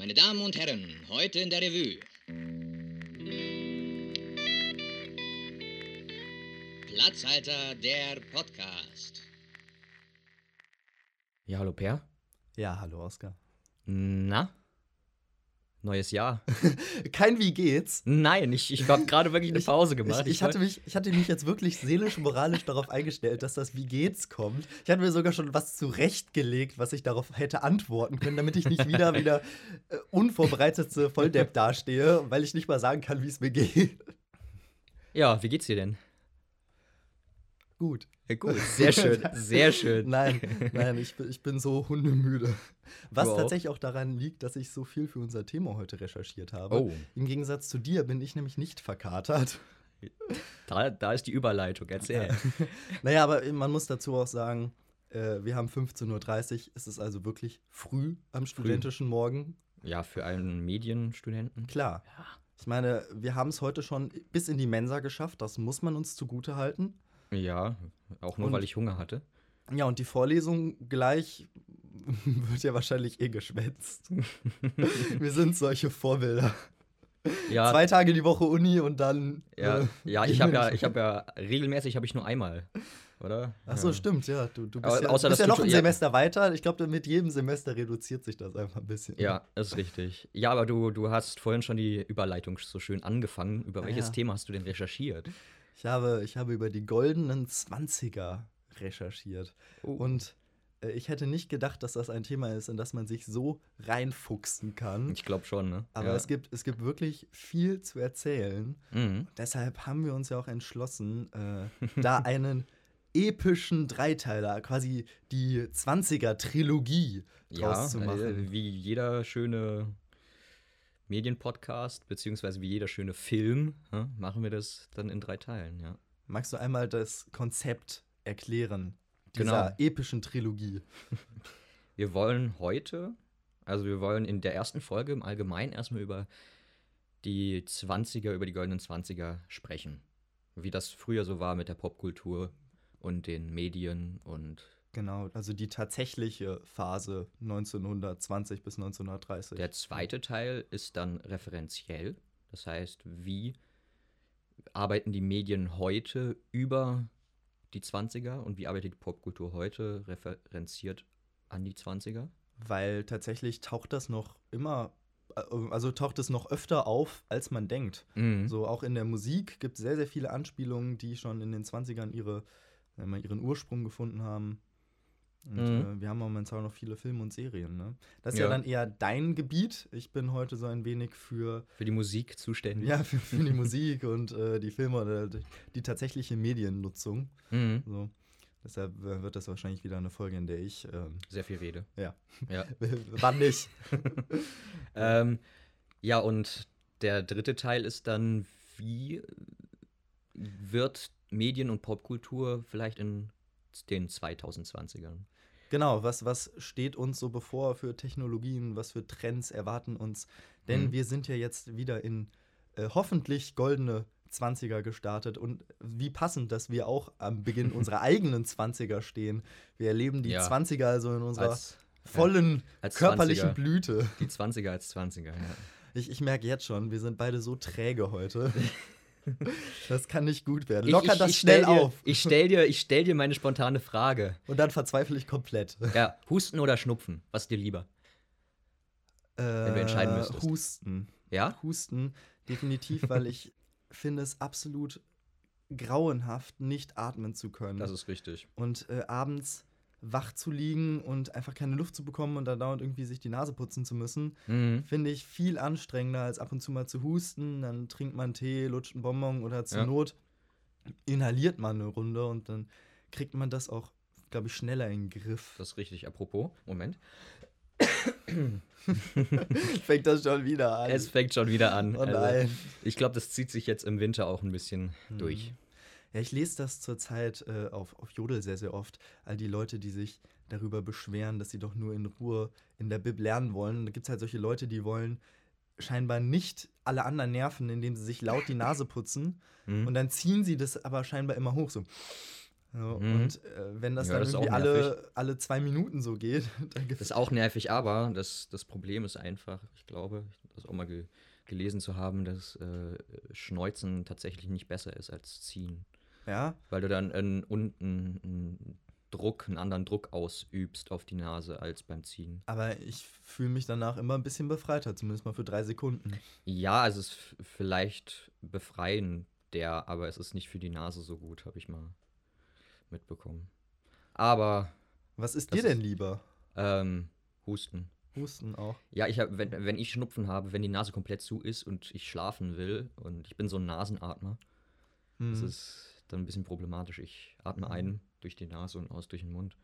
Meine Damen und Herren, heute in der Revue. Platzhalter der Podcast. Ja, hallo Per. Ja, hallo Oskar. Na? Neues Jahr. Kein Wie geht's? Nein, ich, ich habe gerade wirklich eine Pause gemacht. Ich, ich, hatte mich, ich hatte mich jetzt wirklich seelisch und moralisch darauf eingestellt, dass das Wie geht's kommt. Ich hatte mir sogar schon was zurechtgelegt, was ich darauf hätte antworten können, damit ich nicht wieder wieder äh, unvorbereitete Volldepp dastehe, weil ich nicht mal sagen kann, wie es mir geht. Ja, wie geht's dir denn? Gut. Ja, gut, sehr schön, sehr schön. Nein, nein, ich, bin- ich bin so hundemüde. Was auch? tatsächlich auch daran liegt, dass ich so viel für unser Thema heute recherchiert habe. Oh. Im Gegensatz zu dir bin ich nämlich nicht verkatert. Da, da ist die Überleitung, erzähl. Naja, aber man muss dazu auch sagen, äh, wir haben 15.30 Uhr, es ist also wirklich früh am studentischen Morgen. Ja, für einen Medienstudenten. Klar. Ich meine, wir haben es heute schon bis in die Mensa geschafft, das muss man uns zugute halten. Ja, auch nur, Und- weil ich Hunger hatte. Ja, und die Vorlesung gleich wird ja wahrscheinlich eh geschwätzt. wir sind solche Vorbilder. Ja, Zwei Tage die Woche Uni und dann. ja, äh, ja ich habe ja, ich habe ja regelmäßig habe ich nur einmal, oder? Ach so, ja. stimmt, ja. Du, du bist ja, außer, bist ja noch ein. Semester weiter. Ich glaube, mit jedem Semester reduziert sich das einfach ein bisschen. Ja, ist richtig. Ja, aber du, du hast vorhin schon die Überleitung so schön angefangen. Über welches. Thema hast du denn recherchiert? Ich habe, ich habe über die goldenen Zwanziger recherchiert. Oh. Und äh, ich hätte nicht gedacht, dass das ein Thema ist, in das man sich so reinfuchsen kann. Ich glaube schon, ne? Aber ja. es, gibt, es gibt wirklich viel zu erzählen. Mhm. Deshalb haben wir uns ja auch entschlossen, äh, da einen epischen Dreiteiler, quasi die 20er-Trilogie Ja, draus zu machen. äh, wie jeder schöne Medienpodcast, beziehungsweise wie jeder schöne Film, ja, machen wir das dann in drei Teilen, ja. Magst du einmal das Konzept erklären dieser Genau. epischen Trilogie? Wir wollen heute, also wir wollen in der ersten Folge im Allgemeinen erstmal über die 20er, über die goldenen 20er sprechen. Wie das früher so war mit der Popkultur und den Medien und Genau, also die tatsächliche Phase 1920 bis 1930. Der zweite Teil ist dann referenziell. Das heißt, wie arbeiten die Medien heute über die 20er und wie arbeitet die Popkultur heute referenziert an die 20er? Weil tatsächlich taucht das noch immer, äh, also taucht es noch öfter auf, als man denkt. Mhm. So auch in der Musik gibt es sehr, sehr viele Anspielungen, die schon in den 20ern ihre, ihren Ursprung gefunden haben. Und Mhm. äh, wir haben momentan noch viele Filme und Serien. Ne? Das ist ja. Ja. dann eher dein Gebiet. Ich bin heute so ein wenig für, Für die Musik zuständig. ja, für, für die Musik und äh, die Filme oder die, die tatsächliche Mediennutzung. Mhm. So. Deshalb äh, wird das wahrscheinlich wieder eine Folge, in der ich, ähm, Sehr viel Rede. ja, Ja. wann nicht? ähm, ja, und der dritte Teil ist dann, wie wird Medien und Popkultur vielleicht in den 2020ern? Genau, was, was steht uns so bevor für Technologien, was für Trends erwarten uns? Denn Mhm. wir sind ja jetzt wieder in äh, hoffentlich goldene 20er gestartet und wie passend, dass wir auch am Beginn unserer eigenen 20er stehen. Wir erleben die Ja. 20er also in unserer Als, vollen als körperlichen 20er. Blüte. die 20er als 20er, ja. Ich, ich merke jetzt schon, wir sind beide so träge heute. das kann nicht gut werden. Ich- Locker ich, das ich schnell dir, auf. Ich stell, dir, ich stell dir meine spontane Frage. Und dann verzweifle ich komplett. Ja, Husten oder Schnupfen? Was dir lieber? Wenn du entscheiden müsstest. Äh, Husten. Ja? Husten, definitiv, weil ich finde es absolut grauenhaft, nicht atmen zu können. Das ist richtig. und äh, abends wach zu liegen und einfach keine Luft zu bekommen und dann dauernd irgendwie sich die Nase putzen zu müssen, Mhm. finde ich viel anstrengender, als ab und zu mal zu husten. Dann trinkt man Tee, lutscht einen Bonbon oder zur Ja. Not inhaliert man eine Runde und dann kriegt man das auch, glaube ich, schneller in den Griff. Das ist richtig. Apropos, Moment. fängt das schon wieder an. Es fängt schon wieder an. oh Also, nein. ich glaube, das zieht sich jetzt im Winter auch ein bisschen Mhm. durch. Ja, ich lese das zurzeit äh, auf, auf Jodel sehr, sehr oft. All die Leute, die sich darüber beschweren, dass sie doch nur in Ruhe in der Bib lernen wollen. Da gibt es halt solche Leute, die wollen scheinbar nicht alle anderen nerven, indem sie sich laut die Nase putzen. Mhm. Und dann ziehen sie das aber scheinbar immer hoch. So. Ja, Mhm. Und äh, wenn das Ja, dann das irgendwie alle, alle zwei Minuten so geht, dann gibt Das ist auch nervig, aber das, das Problem ist einfach, ich glaube, das auch mal ge gelesen zu haben, dass äh, Schneuzen tatsächlich nicht besser ist als Ziehen. Ja, Weil du dann einen, unten einen Druck, einen anderen Druck ausübst auf die Nase als beim Ziehen. aber ich fühle mich danach immer ein bisschen befreiter, zumindest mal für drei Sekunden. Ja, es ist vielleicht befreien der, aber es ist nicht für die Nase so gut, habe ich mal mitbekommen. Aber Was ist Das dir denn ist- lieber? ähm, Husten. Husten auch. Ja, ich hab, wenn, wenn ich Schnupfen habe, wenn die Nase komplett zu ist und ich schlafen will und ich bin so ein Nasenatmer, das Hm. ist dann ein bisschen problematisch. Ich atme Mhm. ein durch die Nase und aus durch den Mund.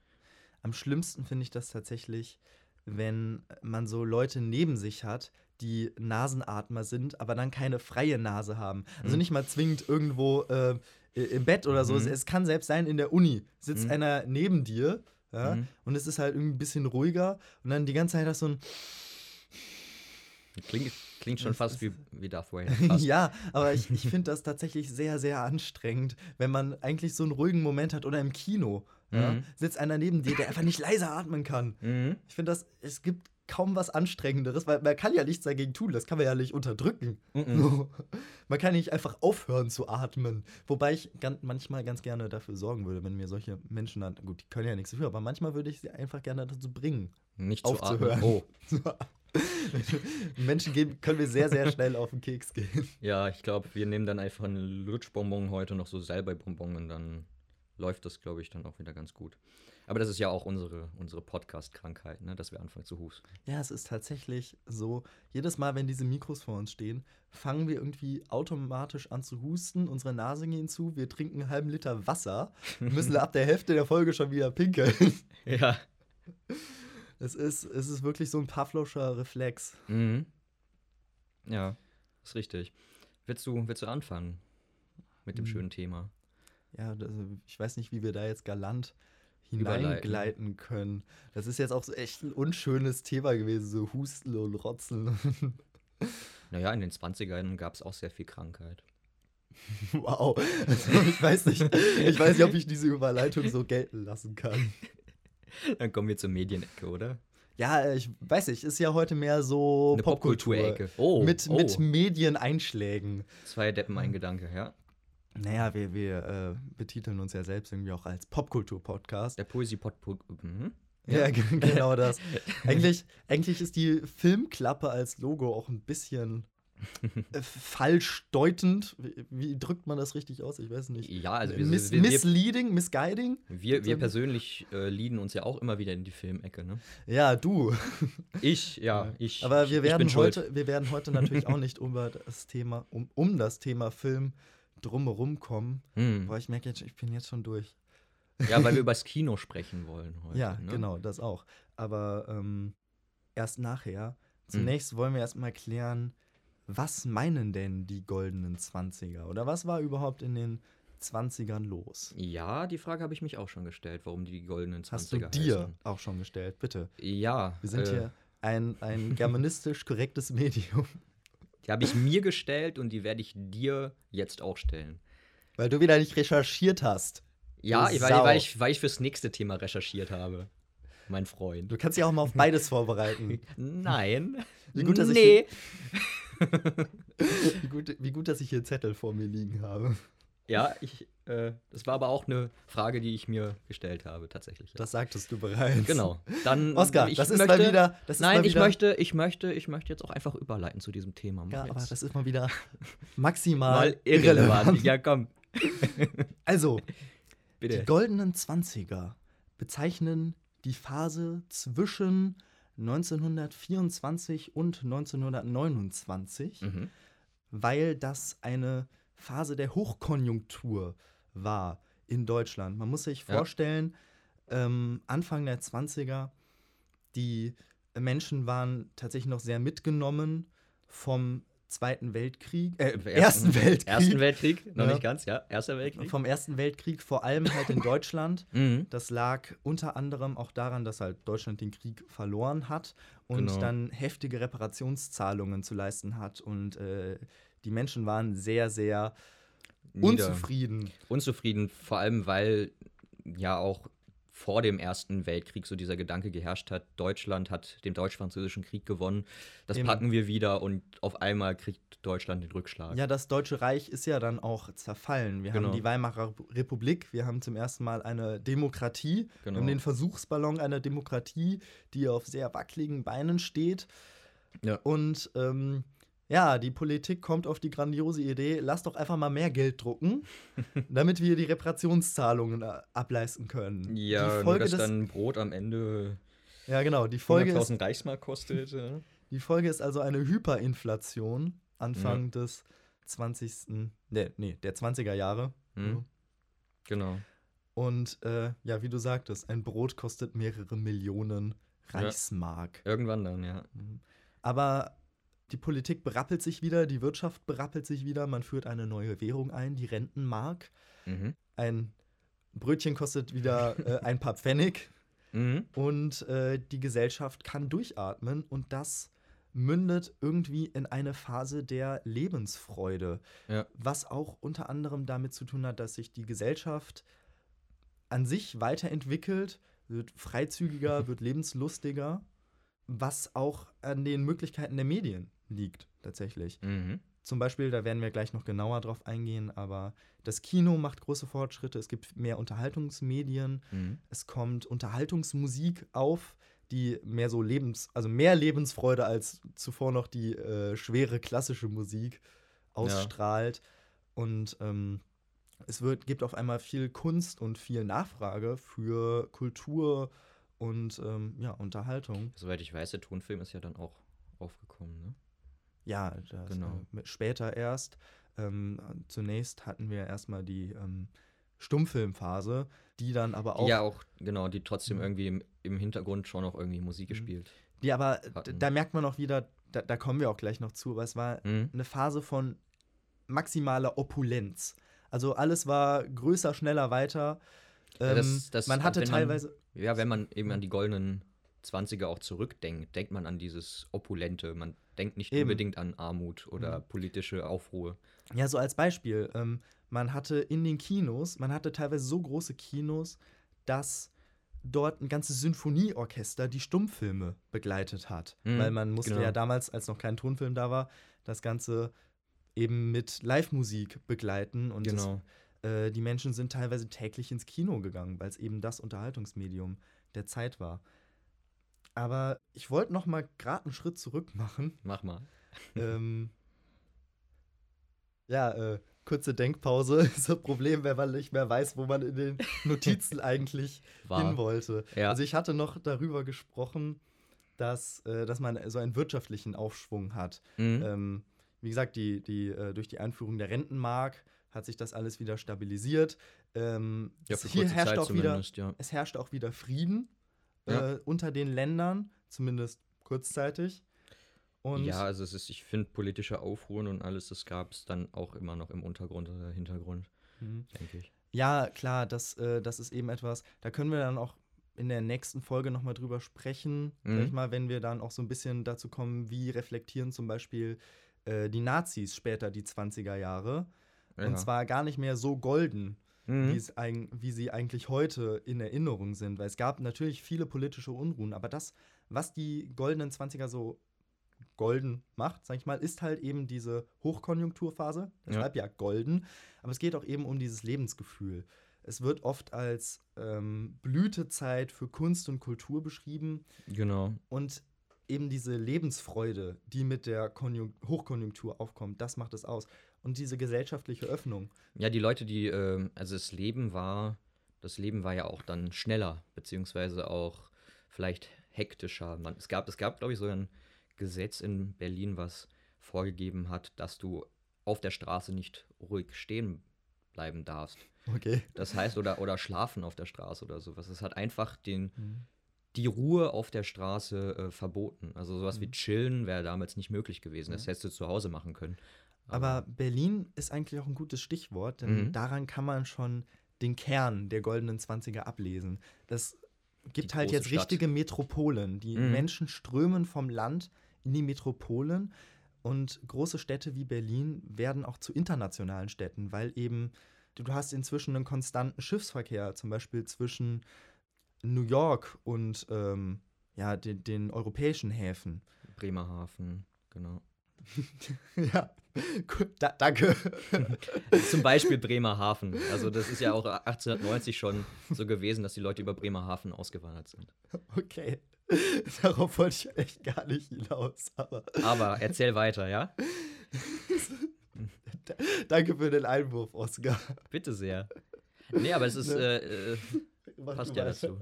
Am schlimmsten finde ich das tatsächlich, wenn man so Leute neben sich hat, die Nasenatmer sind, aber dann keine freie Nase haben. Also Mhm. nicht mal zwingend irgendwo äh, im Bett oder so. Mhm. Es, es kann selbst sein, in der Uni sitzt Mhm. einer neben dir ja, Mhm. und es ist halt irgendwie ein bisschen ruhiger und dann die ganze Zeit hast du so ein Klingt, klingt schon Das fast wie, wie Darth Vader. Ja, aber ich, ich finde das tatsächlich sehr, sehr anstrengend, wenn man eigentlich so einen ruhigen Moment hat oder im Kino. Ja, Mhm. sitzt einer neben dir, der einfach nicht leise atmen kann. Mhm. Ich finde das, es gibt kaum was Anstrengenderes, weil man kann ja nichts dagegen tun, das kann man ja nicht unterdrücken. Mhm. So. Man kann nicht einfach aufhören zu atmen. Wobei ich ganz, manchmal ganz gerne dafür sorgen würde, wenn mir solche Menschen dann, gut, die können ja nichts dafür, aber manchmal würde ich sie einfach gerne dazu bringen. Nicht zu Aufzuhören. atmen. Oh, Menschen gehen, können wir sehr, sehr schnell auf den Keks gehen. ja, ich glaube, wir nehmen dann einfach einen Lutschbonbon heute noch so Salbei-Bonbon und dann läuft das, glaube ich, dann auch wieder ganz gut. Aber das ist ja auch unsere, unsere Podcast-Krankheit, ne? dass wir anfangen zu husten. Ja, es ist tatsächlich so, jedes Mal, wenn diese Mikros vor uns stehen, fangen wir irgendwie automatisch an zu husten, unsere Nase gehen zu, wir trinken einen halben Liter Wasser, müssen ab der Hälfte der Folge schon wieder pinkeln. Ja. Es ist, es ist wirklich so ein Pavloscher Reflex. Mhm. Ja, ist richtig. Willst du, willst du anfangen mit dem Mhm. schönen Thema? Ja, das, ich weiß nicht, wie wir da jetzt galant hineingleiten können. Das ist jetzt auch so echt ein unschönes Thema gewesen, so Husten und Rotzen. Naja, in den 20ern gab es auch sehr viel Krankheit. wow. Also, ich weiß nicht, ich weiß nicht, ob ich diese Überleitung so gelten lassen kann. Dann kommen wir zur Medienecke, oder? Ja, ich weiß nicht, ist ja heute mehr so Eine Popkulturecke. Oh, mit, oh. mit Medieneinschlägen. Zwei Deppen, ein Gedanke, ja. Naja, wir, wir äh, betiteln uns ja selbst irgendwie auch als Popkultur-Podcast. Der Poesie-Pod. Mhm. Ja, genau das. eigentlich, eigentlich ist die Filmklappe als Logo auch ein bisschen äh, falsch deutend. Wie, wie drückt man das richtig aus? Ich weiß nicht. Ja, also wir, Miss, wir, wir, misleading, misguiding? wir, wir persönlich äh, lieben uns ja auch immer wieder in die Filmecke, ne? Ja, du. Ich, ja, ich. Aber wir werden, bin schuld. heute, wir werden heute natürlich auch nicht über das Thema, um, um das Thema Film drumherum kommen. Hm. Boah, ich merke jetzt, ich bin jetzt schon durch. Ja, weil wir über das Kino sprechen wollen heute. ja, ne? genau, das auch. Aber ähm, erst nachher. Hm. Zunächst wollen wir erstmal klären, was meinen denn die goldenen 20er? Oder was war überhaupt in den 20ern los? Ja, die Frage habe ich mich auch schon gestellt, warum die goldenen 20er Hast du dir heißen. auch schon gestellt, bitte. Ja. Wir sind äh, hier ein, ein germanistisch korrektes Medium. Die habe ich mir gestellt und die werde ich dir jetzt auch stellen. Weil du wieder nicht recherchiert hast. Ja, weil, weil, ich, weil ich fürs nächste Thema recherchiert habe. Mein Freund. Du kannst dich auch mal auf beides vorbereiten. Nein. Wie gut, dass ich nee. Wie gut, wie gut, dass ich hier Zettel vor mir liegen habe. Ja, ich, äh, das war aber auch eine Frage, die ich mir gestellt habe, tatsächlich. Ja. Das sagtest du bereits. genau. Dann, Oskar, ich das ist möchte, mal wieder. Nein, mal ich wieder, möchte, ich möchte, ich möchte jetzt auch einfach überleiten zu diesem Thema. Ja, aber das ist mal wieder maximal mal irrelevant. Ja, komm. Also, Bitte. die goldenen 20er bezeichnen die Phase zwischen 1924 und 1929, Mhm. weil das eine Phase der Hochkonjunktur war in Deutschland. Man muss sich Ja. vorstellen, ähm, Anfang der 20er, die Menschen waren tatsächlich noch sehr mitgenommen vom Zweiten Weltkrieg, äh, Ersten Weltkrieg. Ersten Weltkrieg, noch Ja. nicht ganz, ja. Erster Weltkrieg. vom Ersten Weltkrieg, vor allem halt in Deutschland. Mhm. Das lag unter anderem auch daran, dass halt Deutschland den Krieg verloren hat und Genau. dann heftige Reparationszahlungen zu leisten hat. Und äh, die Menschen waren sehr, sehr Nieder- unzufrieden. Unzufrieden, vor allem weil ja auch vor dem Ersten Weltkrieg so dieser Gedanke geherrscht hat, Deutschland hat den deutsch-französischen Krieg gewonnen, das Eben. packen wir wieder und auf einmal kriegt Deutschland den Rückschlag. Ja, das Deutsche Reich ist ja dann auch zerfallen. Wir Genau. haben die Weimarer Republik, wir haben zum ersten Mal eine Demokratie, wir Genau. haben den Versuchsballon einer Demokratie, die auf sehr wackeligen Beinen steht. Ja. Und ähm, ja, die Politik kommt auf die grandiose Idee, lass doch einfach mal mehr Geld drucken, damit wir die Reparationszahlungen äh, ableisten können. Ja, die nur Folge dass dann Brot am Ende ja genau, die Folge, ist, 100.000 Reichsmark kostet. ja. die Folge ist also eine Hyperinflation Anfang des 20. Nee, nee, der 20er Jahre. Hm. Genau. Und äh, ja, wie du sagtest, ein Brot kostet mehrere Millionen Ja. Reichsmark. Irgendwann dann, ja. Mhm. Aber die Politik berappelt sich wieder, die Wirtschaft berappelt sich wieder, man führt eine neue Währung ein, die Rentenmark. Mhm. Ein Brötchen kostet wieder äh, ein paar Pfennig Mhm. und äh, die Gesellschaft kann durchatmen und das mündet irgendwie in eine Phase der Lebensfreude, Ja. was auch unter anderem damit zu tun hat, dass sich die Gesellschaft an sich weiterentwickelt, wird freizügiger, wird lebenslustiger, was auch an den Möglichkeiten der Medien liegt tatsächlich. Mhm. Zum Beispiel, da werden wir gleich noch genauer drauf eingehen, aber das Kino macht große Fortschritte, es gibt mehr Unterhaltungsmedien, Mhm. es kommt Unterhaltungsmusik auf, die mehr so Lebens, also mehr Lebensfreude als zuvor noch die äh, schwere klassische Musik ausstrahlt. Und ähm, es wird, gibt auf einmal viel Kunst und viel Nachfrage für Kultur und ähm, ja, Unterhaltung. Soweit ich weiß, der Tonfilm ist ja dann auch aufgekommen, ne? Ja, das, Genau. äh, später erst. Ähm, zunächst hatten wir erstmal die ähm, Stummfilmphase, die dann aber auch ja auch, genau, die trotzdem Mhm. irgendwie im, im Hintergrund schon noch irgendwie Musik gespielt. Die aber, hatten. da merkt man auch wieder, da, da kommen wir auch gleich noch zu, aber es war Mhm. eine Phase von maximaler Opulenz. Also alles war größer, schneller, weiter. Ja, Ähm, das- das- man hatte wenn man- teilweise. Ja, wenn man eben an die goldenen 20er auch zurückdenkt, denkt man an dieses Opulente. Man denkt nicht Eben. unbedingt an Armut oder Mhm. politische Aufruhr. Ja, so als Beispiel. Ähm, man hatte in den Kinos, man hatte teilweise so große Kinos, dass dort ein ganzes Sinfonieorchester die Stummfilme begleitet hat. Mhm, Weil man musste genau. ja damals, als noch kein Tonfilm da war, das Ganze eben mit Live-Musik begleiten. Und das Genau. äh, die Menschen sind teilweise täglich ins Kino gegangen, weil es eben das Unterhaltungsmedium der Zeit war. Aber ich wollte noch mal gerade einen Schritt zurück machen. Mach mal. ähm, ja, äh, kurze Denkpause ist das Problem, wenn man nicht mehr weiß, wo man in den Notizen eigentlich hin wollte. Ja. Also ich hatte noch darüber gesprochen, dass, äh, dass man so einen wirtschaftlichen Aufschwung hat. Mhm. Ähm, wie gesagt, die, die, äh, durch die Einführung der Rentenmark hat sich das alles wieder stabilisiert. Ähm, ja, hier herrscht Zeit auch wieder, ja. es herrscht auch wieder Frieden Ja. äh, unter den Ländern, zumindest kurzzeitig. Und ja, also es ist, ich finde, politische Aufruhren und alles, das gab es dann auch immer noch im Untergrund oder Hintergrund, Mhm. denke ich. Ja, klar, das, äh, das ist eben etwas, da können wir dann auch in der nächsten Folge nochmal drüber sprechen, Mhm. sag ich mal, wenn wir dann auch so ein bisschen dazu kommen, wie reflektieren zum Beispiel äh, die Nazis später die 20er Jahre. Ja. Und zwar gar nicht mehr so golden, Mhm. eig- wie sie eigentlich heute in Erinnerung sind. Weil es gab natürlich viele politische Unruhen, aber das, was die goldenen 20er so golden macht, sag ich mal, ist halt eben diese Hochkonjunkturphase. Deshalb ja. golden. Aber es geht auch eben um dieses Lebensgefühl. Es wird oft als ähm, Blütezeit für Kunst und Kultur beschrieben Genau. und eben diese Lebensfreude, die mit der Konjunk Hochkonjunktur aufkommt, das macht es aus. Und diese gesellschaftliche Öffnung. Ja, die Leute, die, ähm, also das Leben war, das Leben war ja auch dann schneller, beziehungsweise auch vielleicht hektischer. Man, es gab, es gab, glaube ich, so ein Gesetz in Berlin, was vorgegeben hat, dass du auf der Straße nicht ruhig stehen bleiben darfst. Okay. Das heißt, oder, oder schlafen auf der Straße oder sowas. Es hat einfach den, die Ruhe auf der Straße äh, verboten. Also sowas wie Mhm. chillen wäre damals nicht möglich gewesen. Das hättest du zu Hause machen können. Aber Berlin ist eigentlich auch ein gutes Stichwort, denn Mhm. daran kann man schon den Kern der goldenen 20er ablesen. Das gibt Die halt jetzt Stadt. richtige Metropolen. Die Mhm. Menschen strömen vom Land in die Metropolen und große Städte wie Berlin werden auch zu internationalen Städten, weil eben du hast inzwischen einen konstanten Schiffsverkehr, zum Beispiel zwischen New York und ähm, ja, den, den europäischen Häfen. Bremerhaven, genau. ja, da, danke. Zum Beispiel Bremerhaven. Also das ist ja auch 1890 schon so gewesen, dass die Leute über Bremerhaven ausgewandert sind. Okay. Darauf wollte ich echt gar nicht hinaus. Aber, aber erzähl weiter, ja? Danke für den Einwurf, Oskar. Bitte sehr. Nee, aber es ist. Ne? Äh, äh, passt ja dazu.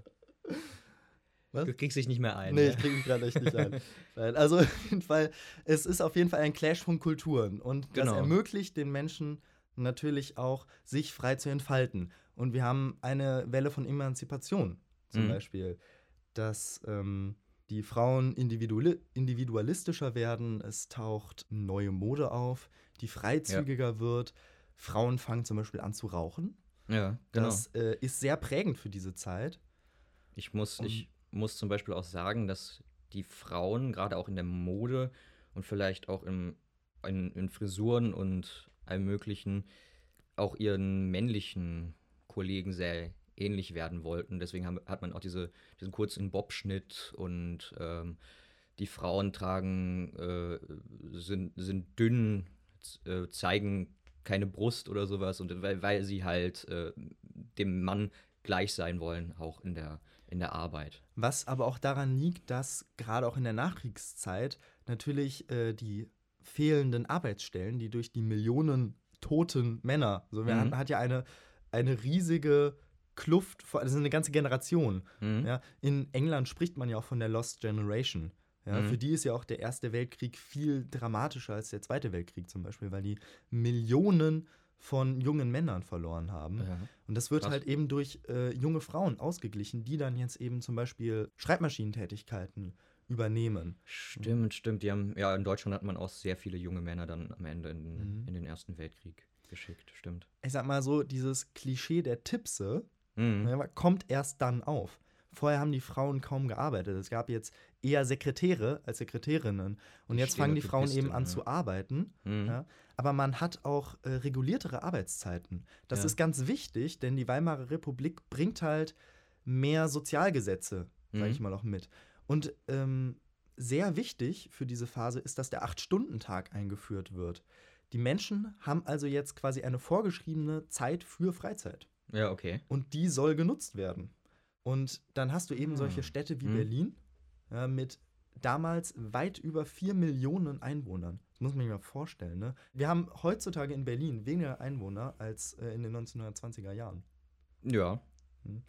Was? Du kriegst dich nicht mehr ein. Nee, ja? ich krieg mich gerade echt nicht ein. Also auf jeden Fall, es ist auf jeden Fall ein Clash von Kulturen. Und das genau. ermöglicht den Menschen natürlich auch, sich frei zu entfalten. Und wir haben eine Welle von Emanzipation zum mhm. Beispiel, dass ähm, die Frauen individualistischer werden, es taucht neue Mode auf, die freizügiger ja. wird. Frauen fangen zum Beispiel an zu rauchen. Ja, genau. Das äh, ist sehr prägend für diese Zeit. Ich muss, ich muss zum Beispiel auch sagen, dass die Frauen, gerade auch in der Mode und vielleicht auch im, in, in Frisuren und allem Möglichen, auch ihren männlichen Kollegen sehr ähnlich werden wollten. Deswegen haben, hat man auch diese, diesen kurzen Bobschnitt und ähm, die Frauen tragen, äh, sind, sind dünn, äh, zeigen keine Brust oder sowas und weil, weil sie halt äh, dem Mann gleich sein wollen, auch in der, in der Arbeit. Was aber auch daran liegt, dass gerade auch in der Nachkriegszeit natürlich äh, die fehlenden Arbeitsstellen, die durch die Millionen toten Männer, so mhm. man hat ja eine, eine riesige Kluft, das ist eine ganze Generation. Mhm. Ja. In England spricht man ja auch von der Lost Generation. Ja, mhm. Für die ist ja auch der Erste Weltkrieg viel dramatischer als der Zweite Weltkrieg zum Beispiel, weil die Millionen von jungen Männern verloren haben. Ja. Und das wird Krass. halt eben durch äh, junge Frauen ausgeglichen, die dann jetzt eben zum Beispiel Schreibmaschinentätigkeiten übernehmen. Stimmt, stimmt. Die haben, ja, in Deutschland hat man auch sehr viele junge Männer dann am Ende in, mhm. in den Ersten Weltkrieg geschickt, stimmt. Ich sag mal so, dieses Klischee der Tipse, Mhm. Ja, kommt erst dann auf. Vorher haben die Frauen kaum gearbeitet. Es gab jetzt eher Sekretäre als Sekretärinnen. Und jetzt fangen die Frauen eben an ja. zu arbeiten. Mhm. Ja. Aber man hat auch äh, reguliertere Arbeitszeiten. Das ja. ist ganz wichtig, denn die Weimarer Republik bringt halt mehr Sozialgesetze, mhm. sage ich mal auch mit. Und ähm, sehr wichtig für diese Phase ist, dass der Acht-Stunden-Tag eingeführt wird. Die Menschen haben also jetzt quasi eine vorgeschriebene Zeit für Freizeit. Ja, okay. Und die soll genutzt werden. Und dann hast du eben solche hm. Städte wie hm. Berlin ja, mit damals weit über 4 Millionen Einwohnern. Das muss man sich mal vorstellen. Ne? Wir haben heutzutage in Berlin weniger Einwohner als äh, in den 1920er Jahren. Ja. Hm.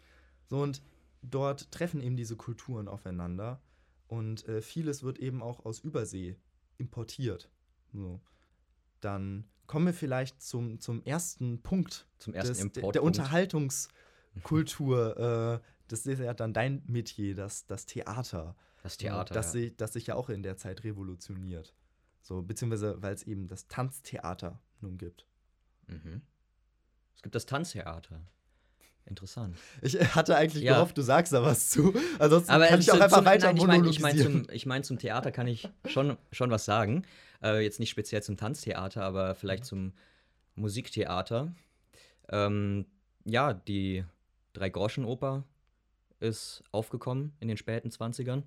So, und dort treffen eben diese Kulturen aufeinander. Und äh, vieles wird eben auch aus Übersee importiert. So. Dann kommen wir vielleicht zum, zum ersten Punkt. Zum ersten des, Der Unterhaltungskultur. Äh, das ist ja dann dein Metier, das, das Theater. Das Theater. Das, ja. sich, das sich ja auch in der Zeit revolutioniert. So, beziehungsweise, weil es eben das Tanztheater nun gibt. Mhm. Es gibt das Tanztheater. Interessant. Ich hatte eigentlich ja. gehofft, du sagst da was zu. Ansonsten Aber kann ich auch einfach zum, weiter nein, ich meine ich mein zum, ich mein, zum Theater kann ich schon, schon was sagen. Äh, jetzt nicht speziell zum Tanztheater, aber vielleicht zum Musiktheater. Ähm, ja, die Drei-Groschen-Oper ist aufgekommen in den späten 20ern.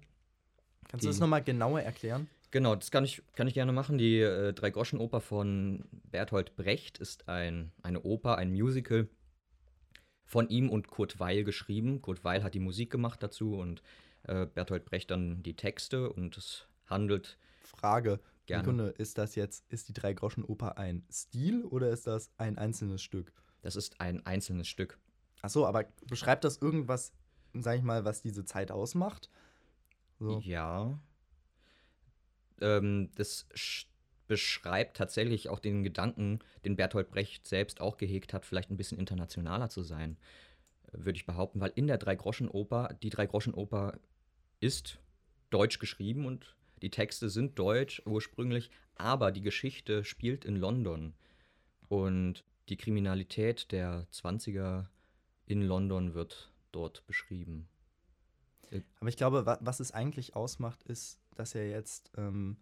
Kannst die, du das nochmal genauer erklären? Genau, das kann ich, kann ich gerne machen. Die äh, Drei-Groschen-Oper von Bertolt Brecht ist ein, eine Oper, ein Musical von ihm und Kurt Weil geschrieben. Kurt Weil hat die Musik gemacht dazu und äh, Bertolt Brecht dann die Texte und es handelt. Frage, Gerne. Sekunde, ist das jetzt, ist die Drei-Groschen-Oper ein Stil oder ist das ein einzelnes Stück? Das ist ein einzelnes Stück. Ach so, aber beschreibt das irgendwas, sag ich mal, was diese Zeit ausmacht? So. Ja. Ähm, das beschreibt tatsächlich auch den Gedanken, den Bertolt Brecht selbst auch gehegt hat, vielleicht ein bisschen internationaler zu sein, würde ich behaupten, weil in der Drei-Groschen-Oper, die Drei-Groschen-Oper ist deutsch geschrieben und die Texte sind deutsch ursprünglich, aber die Geschichte spielt in London. Und die Kriminalität der 20er in London wird dort beschrieben. Aber ich glaube, was es eigentlich ausmacht, ist, dass ja jetzt ähm,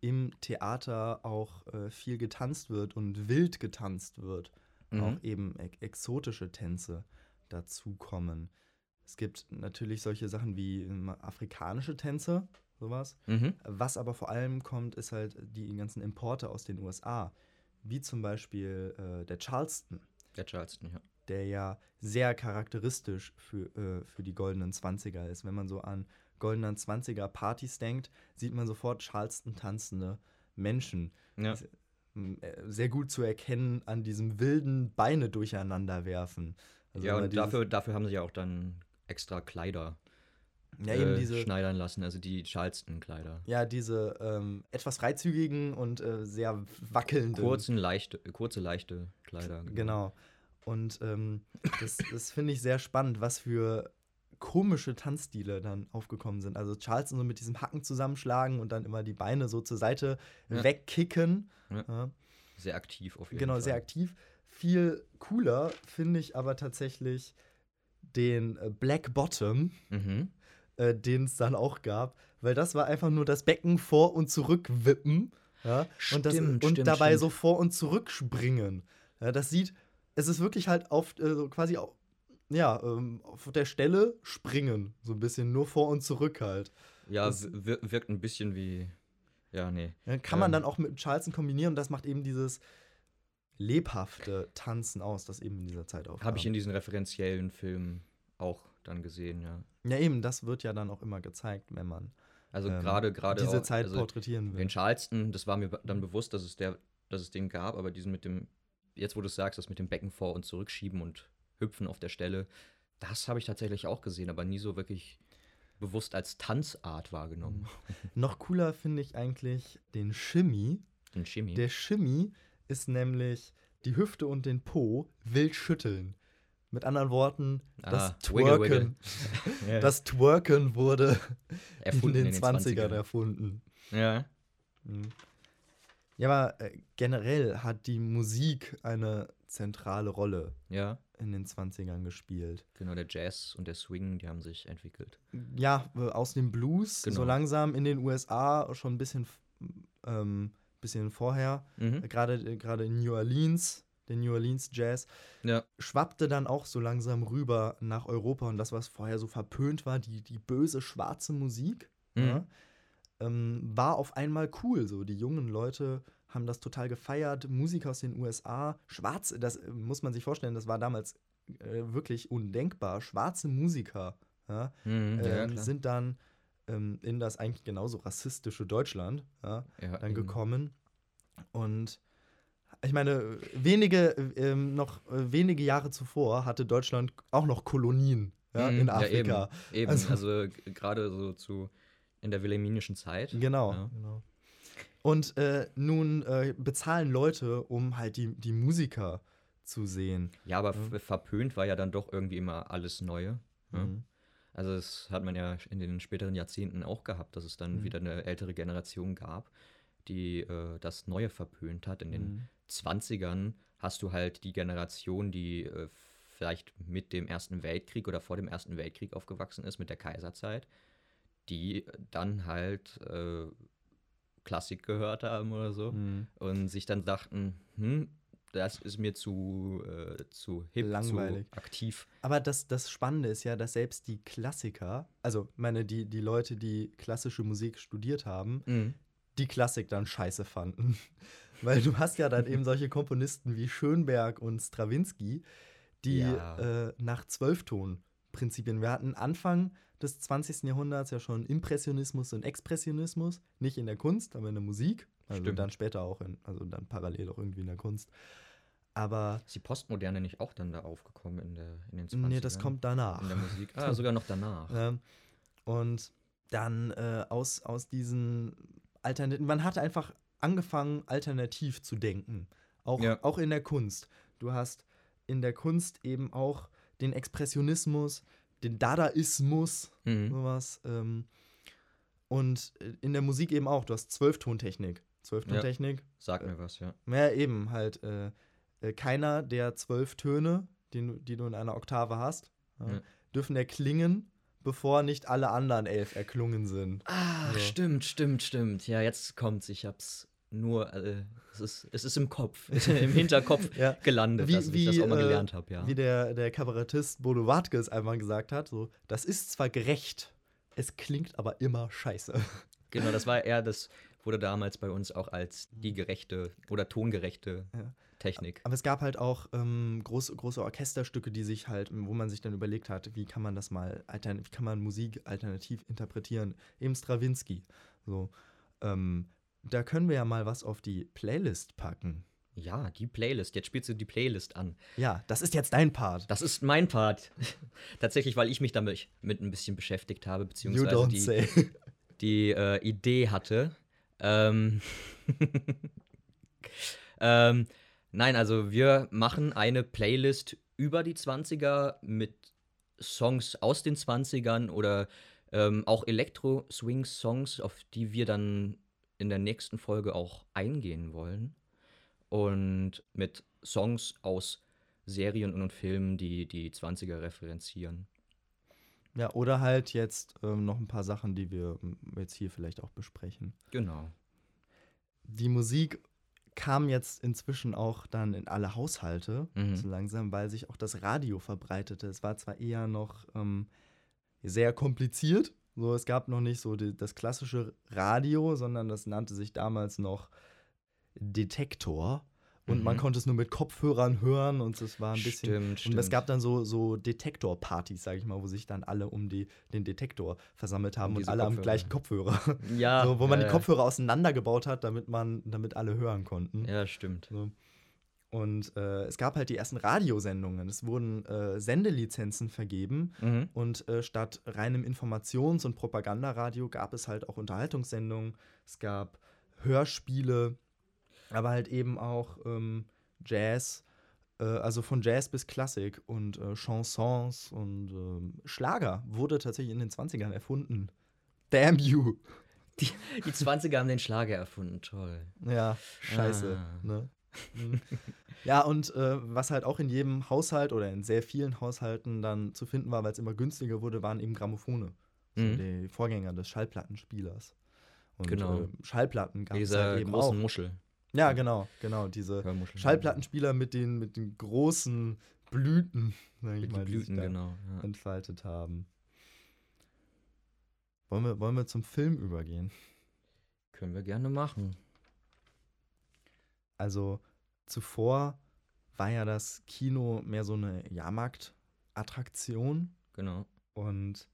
im Theater auch äh, viel getanzt wird und wild getanzt wird. Mhm. auch eben e exotische Tänze dazukommen. Es gibt natürlich solche Sachen wie ähm, afrikanische Tänze, sowas. Mhm. Was aber vor allem kommt, ist halt die ganzen Importe aus den USA. Wie zum Beispiel äh, der Charleston, Der Charleston, ja. Der ja sehr charakteristisch für, äh, für die goldenen Zwanziger ist. Wenn man so an goldenen Zwanziger Partys denkt, sieht man sofort Charleston tanzende Menschen. Ja. Äh, Sehr gut zu erkennen an diesem wilden Beine durcheinander werfen. Also ja, und dafür, dafür haben sie ja auch dann extra Kleider ja, eben äh, diese, schneidern lassen, also die Charleston-Kleider. ja, diese ähm, etwas freizügigen und äh, sehr wackelnden. Kurzen, leichte, kurze, leichte Kleider. Genau. Und ähm, das, das finde ich sehr spannend, was für komische Tanzstile dann aufgekommen sind. Also Charleston so mit diesem Hacken zusammenschlagen und dann immer die Beine so zur Seite Ja. wegkicken. Ja. Ja. Sehr aktiv auf jeden Genau, Fall. sehr aktiv. Viel cooler finde ich aber tatsächlich den äh, Black Bottom, Mhm. äh, den es dann auch gab, weil das war einfach nur das Becken vor und zurück wippen. Ja? und, das, Stimmt, und stimmt, dabei stimmt. so vor und zurück springen. Ja, das sieht, es ist wirklich halt auf, äh, so quasi auf, ja, ähm, auf der Stelle springen. So ein bisschen nur vor und zurück halt. Ja, Das- wir, wirkt ein bisschen wie. Ja, nee. Kann man Ähm. dann auch mit Charleston kombinieren und das macht eben dieses lebhafte Tanzen aus, das eben in dieser Zeit aufkam. Habe ich in diesen referenziellen Filmen auch dann gesehen, ja. Ja, eben, das wird ja dann auch immer gezeigt, wenn man Also ähm, gerade gerade diese auch- Zeit also porträtieren will. Den Charleston, das war mir dann bewusst, dass es der, dass es den gab, aber diesen mit dem, jetzt wo du es sagst, das mit dem Becken vor und zurückschieben und hüpfen auf der Stelle, das habe ich tatsächlich auch gesehen, aber nie so wirklich bewusst als Tanzart wahrgenommen. Noch cooler finde ich eigentlich den Shimmy. Den Chemie. Der Shimmy ist nämlich die Hüfte und den Po wild schütteln. Mit anderen Worten, das Ah, wiggle, Twerken. Ja. Das Twerken wurde Erfunden in den, 20ern 20ern. erfunden. Ja. Mhm. Ja, aber äh, generell hat die Musik eine zentrale Rolle Ja, in den 20ern gespielt. genau, der Jazz und der Swing, die haben sich entwickelt. Ja, aus dem Blues, Genau. so langsam in den USA, schon ein bisschen, ähm, bisschen vorher, Mhm. äh, gerade äh, gerade in New Orleans, den New Orleans Jazz, Ja. schwappte dann auch so langsam rüber nach Europa und das, was vorher so verpönt war, die, die böse schwarze Musik, Mhm. ja, ähm, war auf einmal cool. So, die jungen Leute haben das total gefeiert. Musik aus den USA, schwarz, das äh, muss man sich vorstellen, das war damals äh, wirklich undenkbar. Schwarze Musiker ja, Mhm. ja, ähm, sind dann ähm, in das eigentlich genauso rassistische Deutschland ja, dann gekommen. Und ich meine, wenige, äh, ähm, noch äh, wenige Jahre zuvor hatte Deutschland auch noch Kolonien Mhm, in Afrika. eben, eben. Also- Also, gerade so zu in der wilhelminischen Zeit. Genau, Ja. genau. Und äh, nun äh, bezahlen Leute, um halt die, die Musiker zu sehen. Ja, aber f- verpönt war ja dann doch irgendwie immer alles Neue. Ja. Mhm. Also das hat man ja in den späteren Jahrzehnten auch gehabt, dass es dann Mhm. wieder eine ältere Generation gab, die äh, das Neue verpönt hat. In den Mhm. 20ern hast du halt die Generation, die äh, vielleicht mit dem Ersten Weltkrieg oder vor dem Ersten Weltkrieg aufgewachsen ist, mit der Kaiserzeit, die dann halt äh, Klassik gehört haben oder so Mhm. und sich dann dachten, hm, das ist mir zu, äh, zu hip, Langweilig. zu aktiv. Aber das, das Spannende ist ja, dass selbst die Klassiker, also meine, die, die Leute, die klassische Musik studiert haben, Mhm. die Klassik dann scheiße fanden. Weil du hast ja dann eben solche Komponisten wie Schönberg und Strawinski, die Ja. äh, nach Zwölfton-Prinzipien, wir hatten Anfang des 20. Jahrhunderts ja schon Impressionismus und Expressionismus, nicht in der Kunst, aber in der Musik. Also Stimmt. dann später auch in, also dann parallel auch irgendwie in der Kunst. Aber Ist die Postmoderne nicht auch dann da aufgekommen in, der, in den 20ern? nee, das kommt danach. in der Musik. Ah, sogar noch danach. Ähm, und dann äh, aus, aus diesen Alternativen, man hat einfach angefangen, alternativ zu denken. Auch, Ja. auch in der Kunst. Du hast in der Kunst eben auch den Expressionismus, den Dadaismus, Mhm. sowas. Ähm, und äh, in der Musik eben auch. Du hast Zwölftontechnik. Zwölftontechnik, Sag mir was, ja. ja, eben halt äh, äh, keiner der zwölf Töne, die, du- die du in einer Oktave hast, ja, Ja. dürfen erklingen, bevor nicht alle anderen elf erklungen sind. Ah, So. stimmt, stimmt, stimmt. Ja, jetzt kommt's. Ich hab's nur, äh, es, ist, es ist im Kopf, im Hinterkopf Ja. gelandet, Wie- dass ich das wie, auch mal äh, gelernt habe, ja. Wie der, der Kabarettist Bodo Wartke es einmal gesagt hat, so, das ist zwar gerecht, es klingt aber immer scheiße. Genau, das war eher, das wurde damals bei uns auch als die gerechte oder tongerechte Ja. Technik. Aber es gab halt auch ähm, groß, große Orchesterstücke, die sich halt, wo man sich dann überlegt hat, wie kann man das mal, wie kann man Musik alternativ interpretieren? Eben Stravinsky. So, ähm, da können wir ja mal was auf die Playlist packen. Ja, die Playlist. Jetzt spielst du die Playlist an. Ja, das ist jetzt dein Part. Das ist mein Part. Tatsächlich, weil ich mich damit mit ein bisschen beschäftigt habe, beziehungsweise die, die äh, Idee hatte. Ähm, ähm, nein, also wir machen eine Playlist über die 20er mit Songs aus den 20ern oder ähm, auch Elektro-Swing-Songs, auf die wir dann in der nächsten Folge auch eingehen wollen. Und mit Songs aus Serien und Filmen, die die 20er referenzieren. Ja, oder halt jetzt ähm, noch ein paar Sachen, die wir ähm, jetzt hier vielleicht auch besprechen. Genau. Die Musik kam jetzt inzwischen auch dann in alle Haushalte, Mhm. so langsam, weil sich auch das Radio verbreitete. Es war zwar eher noch ähm, sehr kompliziert, so es gab noch nicht so die, das klassische Radio, sondern das nannte sich damals noch Detektor. Und man Mhm. konnte es nur mit Kopfhörern hören und es war ein bisschen Stimmt, und es stimmt. gab dann so, so Detektor-Partys, sage ich mal, wo sich dann alle um die, den Detektor versammelt haben und diese alle am Kopfhörer. gleichen Kopfhörer. Ja, so, wo man ja, die Kopfhörer auseinandergebaut hat, damit man, damit alle hören konnten. Ja, stimmt. So. Und äh, es gab halt die ersten Radiosendungen. Es wurden äh, Sendelizenzen vergeben Mhm. und äh, statt reinem Informations- und Propagandaradio gab es halt auch Unterhaltungssendungen. Es gab Hörspiele, aber halt eben auch ähm, Jazz, äh, also von Jazz bis Klassik und äh, Chansons und ähm, Schlager wurde tatsächlich in den 20ern erfunden. Damn you! Die 20er haben den Schlager erfunden, toll. Ja, scheiße. Ah. Ne? Mhm. ja, und äh, was halt auch in jedem Haushalt oder in sehr vielen Haushalten dann zu finden war, weil es immer günstiger wurde, waren eben Grammophone. So Mhm. die Vorgänger des Schallplattenspielers. Und Genau. äh, Schallplatten gab es halt eben großen auch. Muschel. Ja, genau, genau. Diese. Schallplattenspieler mit den, mit den großen Blüten, sag ich Mit mal, die Blüten, da genau. Ja. entfaltet haben. Wollen wir, wollen wir zum Film übergehen? Können wir gerne machen. Also zuvor war ja das Kino mehr so eine Jahrmarktattraktion Genau. und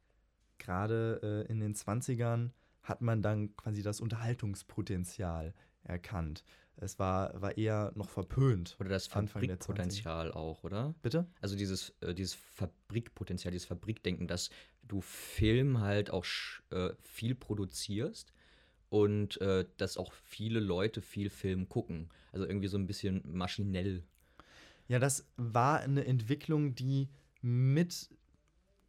gerade äh, in den 20ern hat man dann quasi das Unterhaltungspotenzial erkannt. Es war, war eher noch verpönt. Oder das Fabrikpotenzial auch, oder? Bitte? Also dieses, äh, dieses Fabrikpotenzial, dieses Fabrikdenken, dass du Film halt auch äh, viel produzierst und äh, dass auch viele Leute viel Film gucken. Also irgendwie so ein bisschen maschinell. Ja, das war eine Entwicklung, die mit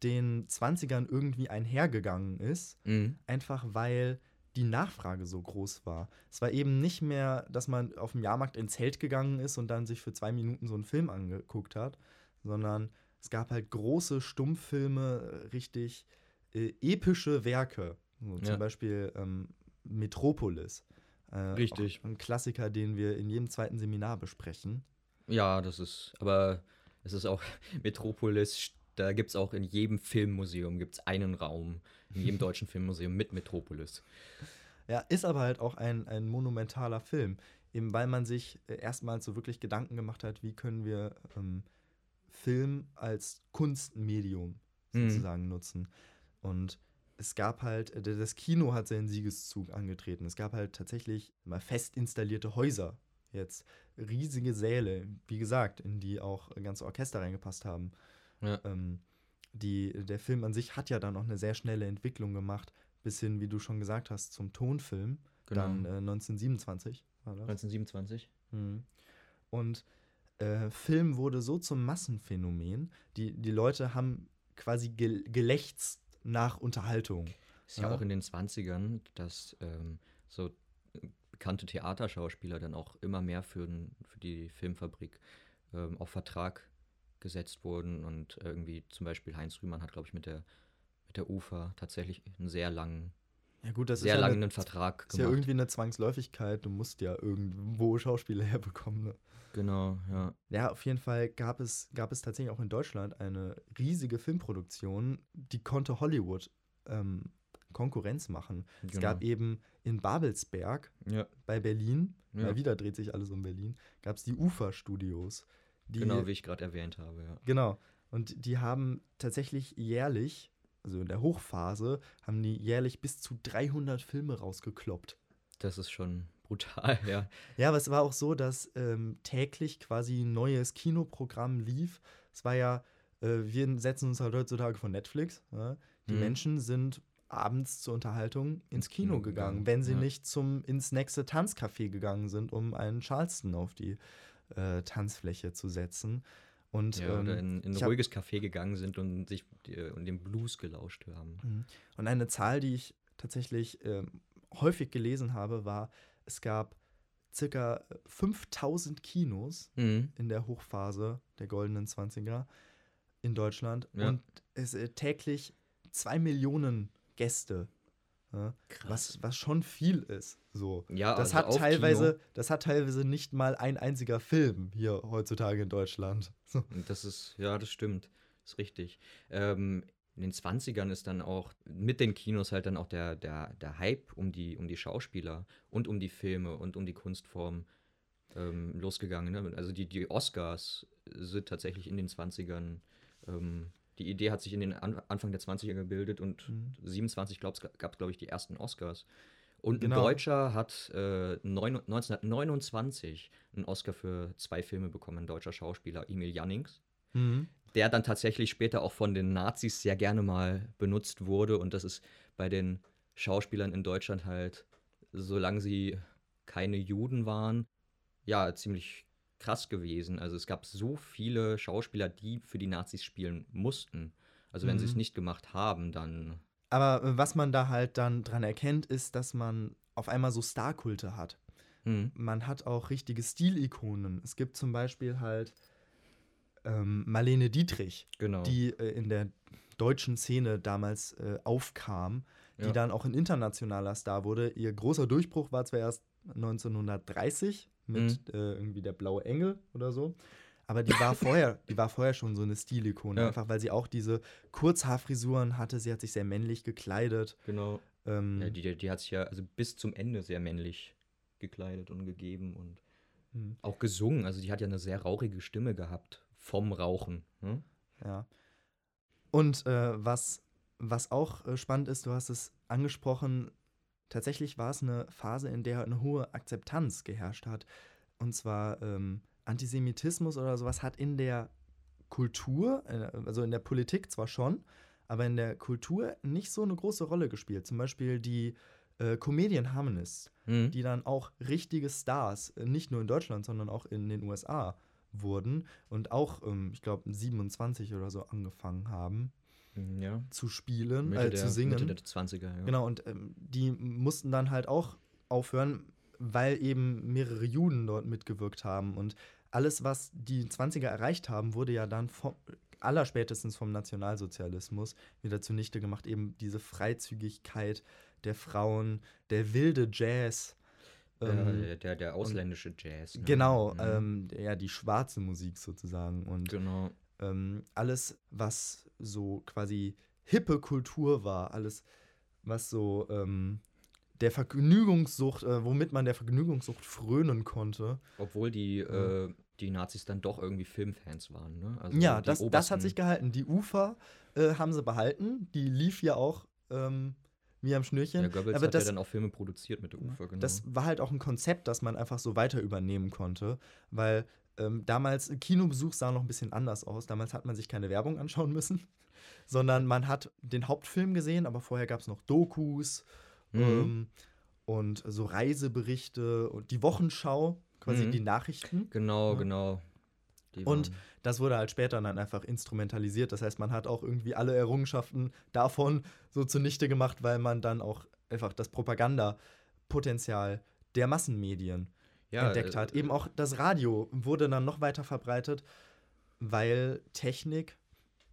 den 20ern irgendwie einhergegangen ist. Mhm. einfach weil die Nachfrage so groß war. Es war eben nicht mehr, dass man auf dem Jahrmarkt ins Zelt gegangen ist und dann sich für zwei Minuten so einen Film angeguckt hat, sondern es gab halt große Stummfilme, äh, richtig äh, epische Werke. So, zum Ja. Beispiel ähm, Metropolis. Äh, Richtig. Ein Klassiker, den wir in jedem zweiten Seminar besprechen. Ja, das ist, aber es ist auch Metropolis, da gibt es auch in jedem Filmmuseum gibt's einen Raum, in jedem deutschen Filmmuseum mit Metropolis. Ja, ist aber halt auch ein, ein monumentaler Film. Eben weil man sich äh, erstmals so wirklich Gedanken gemacht hat, wie können wir ähm, Film als Kunstmedium Mhm. sozusagen nutzen. Und es gab halt, äh, das Kino hat seinen Siegeszug angetreten. Es gab halt tatsächlich mal fest installierte Häuser. Jetzt riesige Säle, wie gesagt, in die auch ganze Orchester reingepasst haben. Ja. Ähm, die, der Film an sich hat ja dann noch eine sehr schnelle Entwicklung gemacht, bis hin, wie du schon gesagt hast, zum Tonfilm. Genau. Dann äh, 1927 war das. 1927. Mhm. Und äh, Film wurde so zum Massenphänomen, die, die Leute haben quasi gel gelächzt nach Unterhaltung. Ist ja, Ja. auch in den 20ern, dass ähm, so äh, bekannte Theaterschauspieler dann auch immer mehr für, für die Filmfabrik ähm, auf Vertrag gesetzt wurden und irgendwie zum Beispiel Heinz Rühmann hat, glaube ich, mit der, mit der UFA tatsächlich einen sehr langen Ja, gut, das sehr ist ja lange eine, Vertrag ist ja gemacht. irgendwie eine Zwangsläufigkeit. Du musst ja irgendwo Schauspieler herbekommen. Ne? genau, ja. Ja, auf jeden Fall gab es, gab es tatsächlich auch in Deutschland eine riesige Filmproduktion, die konnte Hollywood ähm, Konkurrenz machen. Es Genau. gab eben in Babelsberg Ja, bei Berlin, Ja. mal wieder dreht sich alles um Berlin, gab es die Ufer-Studios. Die, genau, wie ich gerade erwähnt habe, ja. Genau. Und die haben tatsächlich jährlich, also in der Hochphase, haben die jährlich bis zu 300 Filme rausgekloppt. Das ist schon brutal, ja. Ja, aber es war auch so, dass ähm, täglich quasi ein neues Kinoprogramm lief. Es war ja, äh, wir setzen uns halt heutzutage von Netflix. Ja? Die Mhm. Menschen sind abends zur Unterhaltung ins Ins Kino, Kino gegangen, gegangen, wenn sie ja. nicht zum ins nächste Tanzcafé gegangen sind, um einen Charleston auf die äh, Tanzfläche zu setzen. Und ja oder ähm, in, in ein ich hab- ruhiges Café gegangen sind und sich und den Blues gelauscht haben. Mhm. Und eine Zahl, die ich tatsächlich ähm, häufig gelesen habe, war, es gab circa 5000 Kinos Mhm. in der Hochphase der goldenen 20er in Deutschland Ja. und es äh, täglich zwei Millionen Gäste. Ja, was, was schon viel ist. So. Ja, das, also hat teilweise, Kino. das hat teilweise nicht mal ein einziger Film hier heutzutage in Deutschland. So. Das ist, ja, das stimmt. Das ist richtig. Ähm, in den 20ern ist dann auch mit den Kinos halt dann auch der, der, der Hype um die, um die Schauspieler und um die Filme und um die Kunstform ähm, losgegangen. Ne? Also die, die Oscars sind tatsächlich in den 20ern. Ähm, die Idee hat sich in den An Anfang der 20er gebildet und Mhm. 27 gab es, glaube ich, die ersten Oscars. Und Genau. ein Deutscher hat äh, neun, 1929 einen Oscar für zwei Filme bekommen, ein deutscher Schauspieler, Emil Jannings Mhm. der dann tatsächlich später auch von den Nazis sehr gerne mal benutzt wurde. Und das ist bei den Schauspielern in Deutschland halt, solange sie keine Juden waren, ja, ziemlich krass gewesen. Also es gab so viele Schauspieler, die für die Nazis spielen mussten. Also wenn sie es Mhm. nicht gemacht haben, dann. Aber äh, was man da halt dann dran erkennt, ist, dass man auf einmal so Starkulte hat. Hm, man hat auch richtige Stilikonen. Es gibt zum Beispiel halt ähm, Marlene Dietrich, genau. die äh, in der deutschen Szene damals äh, aufkam, die Ja. dann auch ein internationaler Star wurde. Ihr großer Durchbruch war zwar erst 1930 mit Mhm. äh, irgendwie der blaue Engel oder so. Aber die war vorher, die war vorher schon so eine Stilikone, Ja. einfach weil sie auch diese Kurzhaarfrisuren hatte. Sie hat sich sehr männlich gekleidet. genau. Ähm, Ja, die, die, hat sich ja also bis zum Ende sehr männlich gekleidet und gegeben und hm. auch gesungen. Also die hat ja eine sehr rauchige Stimme gehabt vom Rauchen. Ne? Ja. Und äh, was, was auch äh, spannend ist, du hast es angesprochen, tatsächlich war es eine Phase, in der eine hohe Akzeptanz geherrscht hat. Und zwar ähm, Antisemitismus oder sowas hat in der Kultur, äh, also in der Politik zwar schon, aber in der Kultur nicht so eine große Rolle gespielt. Zum Beispiel die äh, Comedian Harmonists, Mhm. die dann auch richtige Stars, äh, nicht nur in Deutschland, sondern auch in den USA wurden und auch, ähm, ich glaube, 27 oder so angefangen haben Ja. zu spielen, äh, der, zu singen. Mitte der 20er, ja. Genau, und ähm, die mussten dann halt auch aufhören, weil eben mehrere Juden dort mitgewirkt haben. Und alles, was die 20er erreicht haben, wurde ja dann vom, allerspätestens vom Nationalsozialismus wieder zunichte gemacht. Eben diese Freizügigkeit der Frauen, der wilde Jazz. ähm, der, der, der ausländische Jazz. Ne? Genau, Mhm. ähm, ja, die schwarze Musik sozusagen. Und Genau. ähm, alles, was so quasi hippe Kultur war, alles, was so ähm, der Vergnügungssucht, äh, womit man der Vergnügungssucht frönen konnte. Obwohl die, Ja. äh, die Nazis dann doch irgendwie Filmfans waren, ne? Also ja, das, das hat sich gehalten. Die Ufer äh, haben sie behalten. Die lief ja auch ähm, wie am Schnürchen. Ja, Goebbels Aber hat das, ja dann auch Filme produziert mit der Ufer, genau. Das war halt auch ein Konzept, das man einfach so weiter übernehmen konnte, weil ähm, damals Kinobesuch sah noch ein bisschen anders aus. Damals hat man sich keine Werbung anschauen müssen, sondern man hat den Hauptfilm gesehen, aber vorher gab es noch Dokus Mhm. ähm, und so Reiseberichte und die Wochenschau, quasi Mhm. die Nachrichten. genau, Ja. genau. Die Und das wurde halt später dann einfach instrumentalisiert. Das heißt, man hat auch irgendwie alle Errungenschaften davon so zunichte gemacht, weil man dann auch einfach das Propagandapotenzial der Massenmedien ja, entdeckt hat. äh, Eben auch das Radio wurde dann noch weiter verbreitet, weil Technik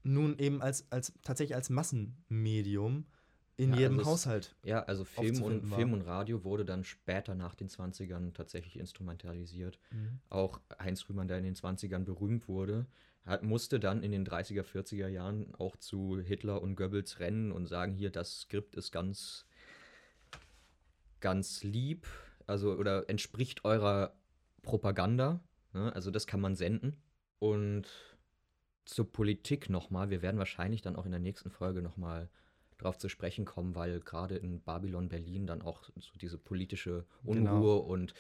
nun eben als, als tatsächlich als Massenmedium in Ja, jedem also es- Haushalt. Ja, also Film und, war. Film und Radio wurde dann später nach den 20ern tatsächlich instrumentalisiert. Mhm. Auch Heinz Rühmann, der in den 20ern berühmt wurde, hat, musste dann in den 30er, 40er Jahren auch zu Hitler und Goebbels rennen und sagen, hier, das Skript ist ganz, ganz lieb, also oder entspricht eurer Propaganda. Ne? Also das kann man senden. Und zur Politik nochmal, wir werden wahrscheinlich dann auch in der nächsten Folge nochmal drauf zu sprechen kommen, weil gerade in Babylon Berlin dann auch so diese politische Unruhe Genau. und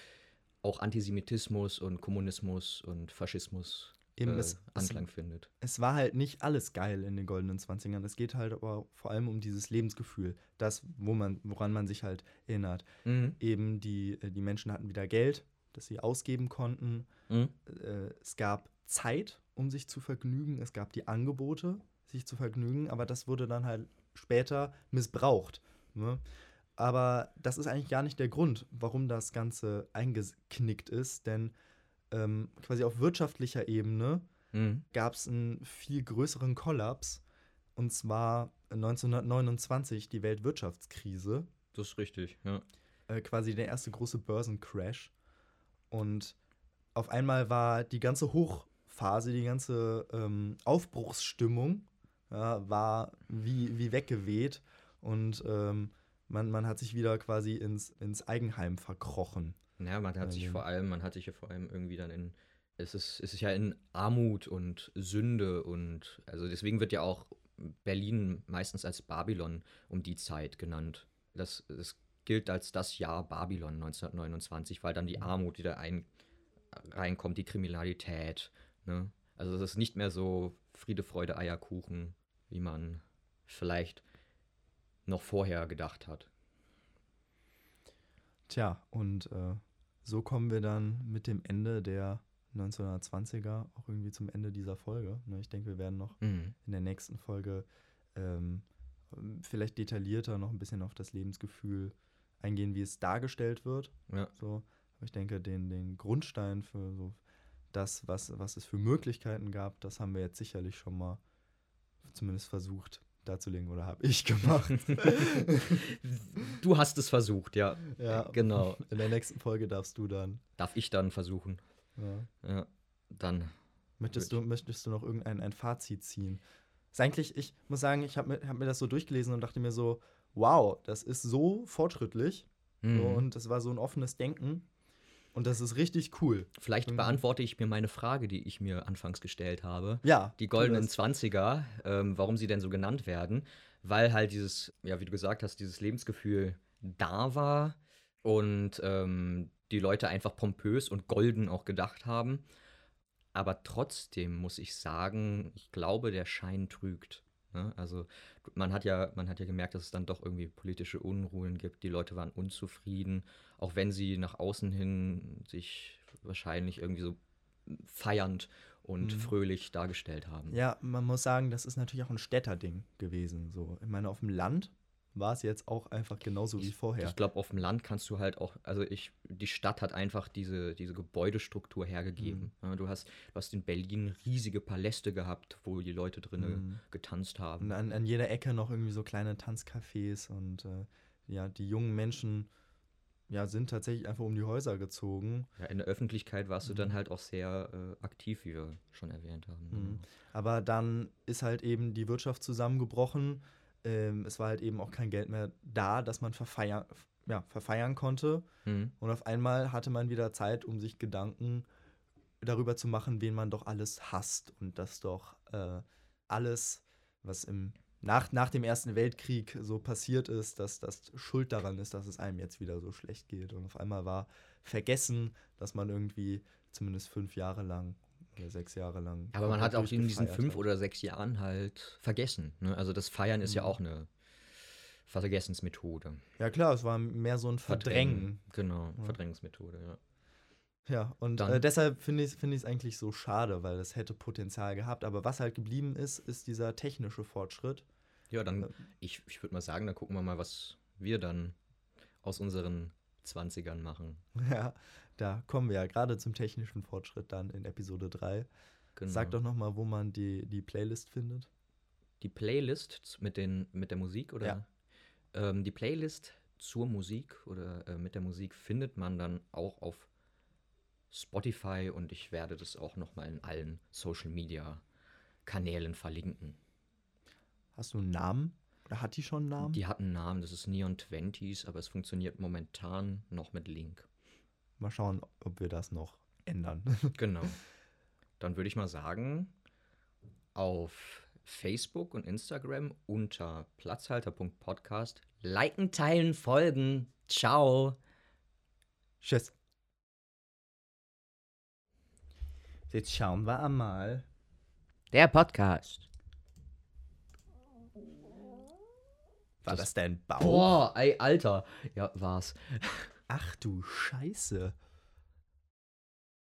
auch Antisemitismus und Kommunismus und Faschismus Eben, äh, es, es, Anklang findet. es war halt nicht alles geil in den goldenen 20ern. Es geht halt aber vor allem um dieses Lebensgefühl, das, wo man, woran man sich halt erinnert. Mhm. Eben die, äh, die Menschen hatten wieder Geld, das sie ausgeben konnten. Mhm. Äh, es gab Zeit, um sich zu vergnügen. Es gab die Angebote, sich zu vergnügen, aber das wurde dann halt später missbraucht. Ne? Aber das ist eigentlich gar nicht der Grund, warum das Ganze eingeknickt ist, denn ähm, quasi auf wirtschaftlicher Ebene Mhm. gab es einen viel größeren Kollaps. Und zwar 1929 die Weltwirtschaftskrise, Das ist richtig, ja. äh, quasi der erste große Börsencrash. Und auf einmal war die ganze Hochphase, die ganze ähm, Aufbruchsstimmung ja, war wie, wie weggeweht. Und ähm, man, man hat sich wieder quasi ins, ins Eigenheim verkrochen. Ja, man hat sich Ähm. vor allem, man hat sich ja vor allem irgendwie dann in, es ist, es ist ja in Armut und Sünde und, also deswegen wird ja auch Berlin meistens als Babylon um die Zeit genannt. Das, das gilt als das Jahr Babylon 1929, weil dann die Armut wieder ein, reinkommt, die Kriminalität. Ne? Also es ist nicht mehr so Friede, Freude, Eierkuchen, wie man vielleicht noch vorher gedacht hat. Tja, und äh, so kommen wir dann mit dem Ende der 1920er auch irgendwie zum Ende dieser Folge. Ne, ich denke, wir werden noch Mhm. in der nächsten Folge ähm, vielleicht detaillierter noch ein bisschen auf das Lebensgefühl eingehen, wie es dargestellt wird. Ja. So. Aber ich denke, den, den Grundstein für so das, was, was es für Möglichkeiten gab, das haben wir jetzt sicherlich schon mal zumindest versucht darzulegen oder habe ich gemacht. Du hast es versucht, ja. ja, Genau. In der nächsten Folge darfst du dann. Darf ich dann versuchen? Ja. Ja, dann. Möchtest du, möchtest du noch irgendein ein Fazit ziehen? Ist eigentlich, ich muss sagen, ich habe mir, hab mir das so durchgelesen und dachte mir so, wow, das ist so fortschrittlich so, Mhm. und das war so ein offenes Denken und das ist richtig cool. Vielleicht Mhm. beantworte ich mir meine Frage, die ich mir anfangs gestellt habe. Ja. Die goldenen. 20er, ähm, warum sie denn so genannt werden, weil halt dieses, ja, wie du gesagt hast, dieses Lebensgefühl da war und ähm, die Leute einfach pompös und golden auch gedacht haben. Aber trotzdem muss ich sagen, ich glaube, der Schein trügt. Ne? Also man hat ja, man hat ja gemerkt, dass es dann doch irgendwie politische Unruhen gibt. Die Leute waren unzufrieden, auch wenn sie nach außen hin sich wahrscheinlich irgendwie so feiernd und Mhm. fröhlich dargestellt haben. Ja, man muss sagen, das ist natürlich auch ein Städterding gewesen. So. Ich meine, auf dem Land war es jetzt auch einfach genauso wie vorher. Ich glaube, auf dem Land kannst du halt auch, also ich, die Stadt hat einfach diese, diese Gebäudestruktur hergegeben. Mhm. Ja, du, hast, du hast in Berlin riesige Paläste gehabt, wo die Leute drinnen Mhm. getanzt Und haben. an, an jeder Ecke noch irgendwie so kleine Tanzcafés und äh, ja, die jungen Menschen ja, sind tatsächlich einfach um die Häuser gezogen. Ja, in der Öffentlichkeit warst du dann Mhm. halt auch sehr äh, aktiv, wie wir schon erwähnt haben. Mhm. Aber dann ist halt eben die Wirtschaft zusammengebrochen. Ähm, es war halt eben auch kein Geld mehr da, dass man verfeiern, ja, verfeiern konnte. Mhm. Und auf einmal hatte man wieder Zeit, um sich Gedanken darüber zu machen, wen man doch alles hasst und dass doch äh, alles, was im, nach, nach dem Ersten Weltkrieg so passiert ist, dass das Schuld daran ist, dass es einem jetzt wieder so schlecht geht. Und auf einmal war vergessen, dass man irgendwie zumindest fünf Jahre lang oder sechs Jahre lang. Aber man hat auch in diesen fünf oder sechs Jahren halt vergessen. Ne? Also das Feiern ist ja Mhm. auch eine Vergessensmethode. Ja, klar, es war mehr so ein Verdrängen. Genau, Ja. Verdrängungsmethode, ja. Ja, und äh, deshalb finde ich es find eigentlich so schade, weil es hätte Potenzial gehabt. Aber was halt geblieben ist, ist dieser technische Fortschritt. Ja, dann, Äh, ich, ich würde mal sagen, dann gucken wir mal, was wir dann aus unseren 20ern machen. Ja, da kommen wir ja gerade zum technischen Fortschritt dann in Episode 3. Genau. Sag doch nochmal, wo man die, die Playlist findet. Die Playlist mit, den, mit der Musik, oder? Ja. Ähm, die Playlist zur Musik oder äh, mit der Musik findet man dann auch auf Spotify und ich werde das auch nochmal in allen Social Media Kanälen verlinken. Hast du einen Namen? Oder hat die schon einen Namen? Die hat einen Namen, das ist Neon 20s, aber es funktioniert momentan noch mit Link. Mal schauen, ob wir das noch ändern. Genau. Dann würde ich mal sagen, auf Facebook und Instagram unter platzhalter.podcast liken, teilen, folgen. Ciao. Tschüss. Jetzt schauen wir einmal. Der Podcast. War Das- das dein Bauch? Boah, ey, Alter. Ja, war's. Ach du Scheiße.